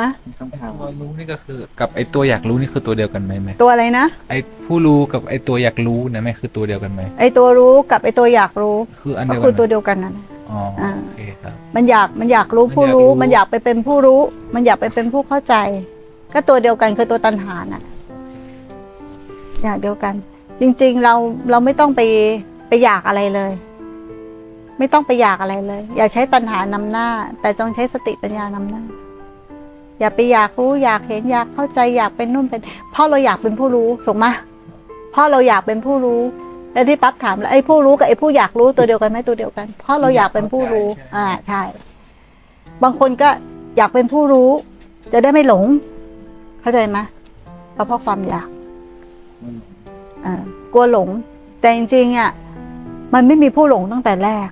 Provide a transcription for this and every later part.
ฮะคำถามตัวรู้นี่ก็คือ กับไอตัวอยากรู้นี่คือตัวเดียวกันไหมไหมตัวอะไรนะ ไอผู้รู้กับไอตัวอยากรู้นะไม่คือตัวเดียวกันไหมไอตัวรู้กับไอตัวอยากรู้คืออันก็เดียวคืกัอนตัวเดียวกันนั่นอ๋ออ่า โอเคครับ มันอยากมันอยากรู้มันผู้อยากรู้รู้ มันอยากไปเป็นผู้รู้ มันอยากไปเป็นผู้เข้าใจ ก็ตัวเดียวกันคือตัวตัณหาน่ะอย่างเดียวกัน จริง ๆ เราเราไม่ต้องไปไปอยากอะไรเลย ไม่ต้องไปอยากอะไรเลย อย่าใช้ตัณหานำหน้า แต่ต้องใช้สติปัญญานำหน้า อย่าไปอยากรู้อยากเห็นอยากเข้าใจอยากเป็นนู่นเป็นเพราะเราอยากเป็นผู้รู้ถูกไหมเพราะเราอยากเป็นผู้รู้แล้วที่ปั๊บถามแล้วไอ้ผู้รู้กับไอ้ผู้อยากรู้ตัวเดียวกันไหมตัวเดียวกันเพราะเราอยากเป็นผู้รู้ อ่าใช่ บางคนก็อยากเป็นผู้รู้ จะได้ไม่หลง เข้าใจไหมเพราะเพราะความอยากอ่ากลัวหลง แต่จริงๆอะมันไม่มีผู้หลงตั้งแต่แรก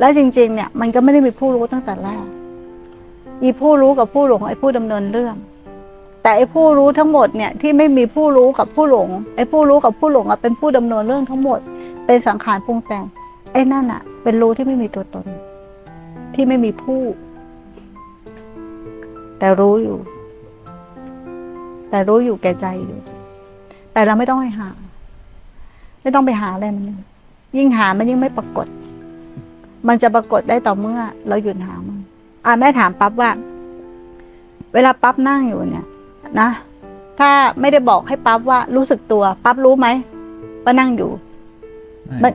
และจริง ๆ เนี่ย มันก็ไม่ได้มีผู้รู้ตั้งแต่แรก อีผู้รู้กับผู้หลงไอ้ผู้ดำเนินเรื่อง แต่ไอ้ผู้รู้ทั้งหมดเนี่ยที่ไม่มีผู้รู้กับผู้หลงไอ้ผู้รู้กับผู้หลงอะเป็นผู้ดำเนินเรื่องทั้งหมด เป็นสังขารปรุงแต่งไอ้นั่นอะเป็นรู้ที่ไม่มีตัวตน ที่ไม่มีผู้ แต่รู้อยู่ แต่รู้อยู่แก่ใจอยู่ แต่เราไม่ต้องให้หา ไม่ต้องไปหาอะไรมันยิ่งหามันยิ่งไม่ปรากฏ มันจะปรากฏได้ต่อเมื่อ เราหยุดหามัน อ่าแม่ถามปั๊บว่า เวลาปั๊บนั่งอยู่เนี่ย นะถ้าไม่ได้บอกให้ปั๊บว่ารู้สึกตัว ปั๊บรู้ไหมว่านั่งอยู่มัน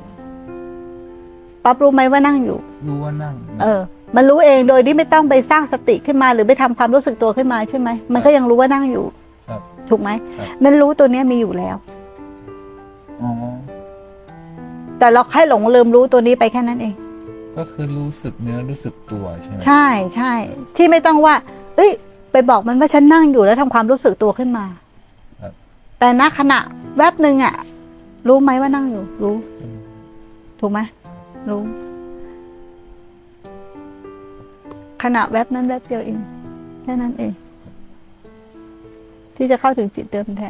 ปั๊บรู้ไหมว่านั่งอยู่ รู้ว่านั่ง เออ มันรู้เองโดยที่ไม่ต้องไปสร้างสติขึ้นมา หรือไปทำความรู้สึกตัวขึ้นมาใช่ไหมมันก็ยังรู้ว่านั่งอยู่ครับถูกไหมครับมันรู้ตัวเนี้ยมีอยู่แล้วอ๋อแต่เราแค่หลงลืมรู้ตัวนี้ไปแค่นั้นเอง ก็คือรู้สึกเนื้อรู้สึกตัวใช่ไหมใช่ใช่ที่ไม่ต้องว่า เอ้ย ไปบอกมันว่าฉันนั่งอยู่แล้วทำความรู้สึกตัวขึ้นมาครับแต่ณขณะแวบหนึ่งอะรู้ไหมว่านั่งอยู่ รู้ ถูกไหมรู้ ขณะแวบนั้นแวบเดียวเองแค่นั้นเอง ที่จะเข้าถึงจิตเดิมแท้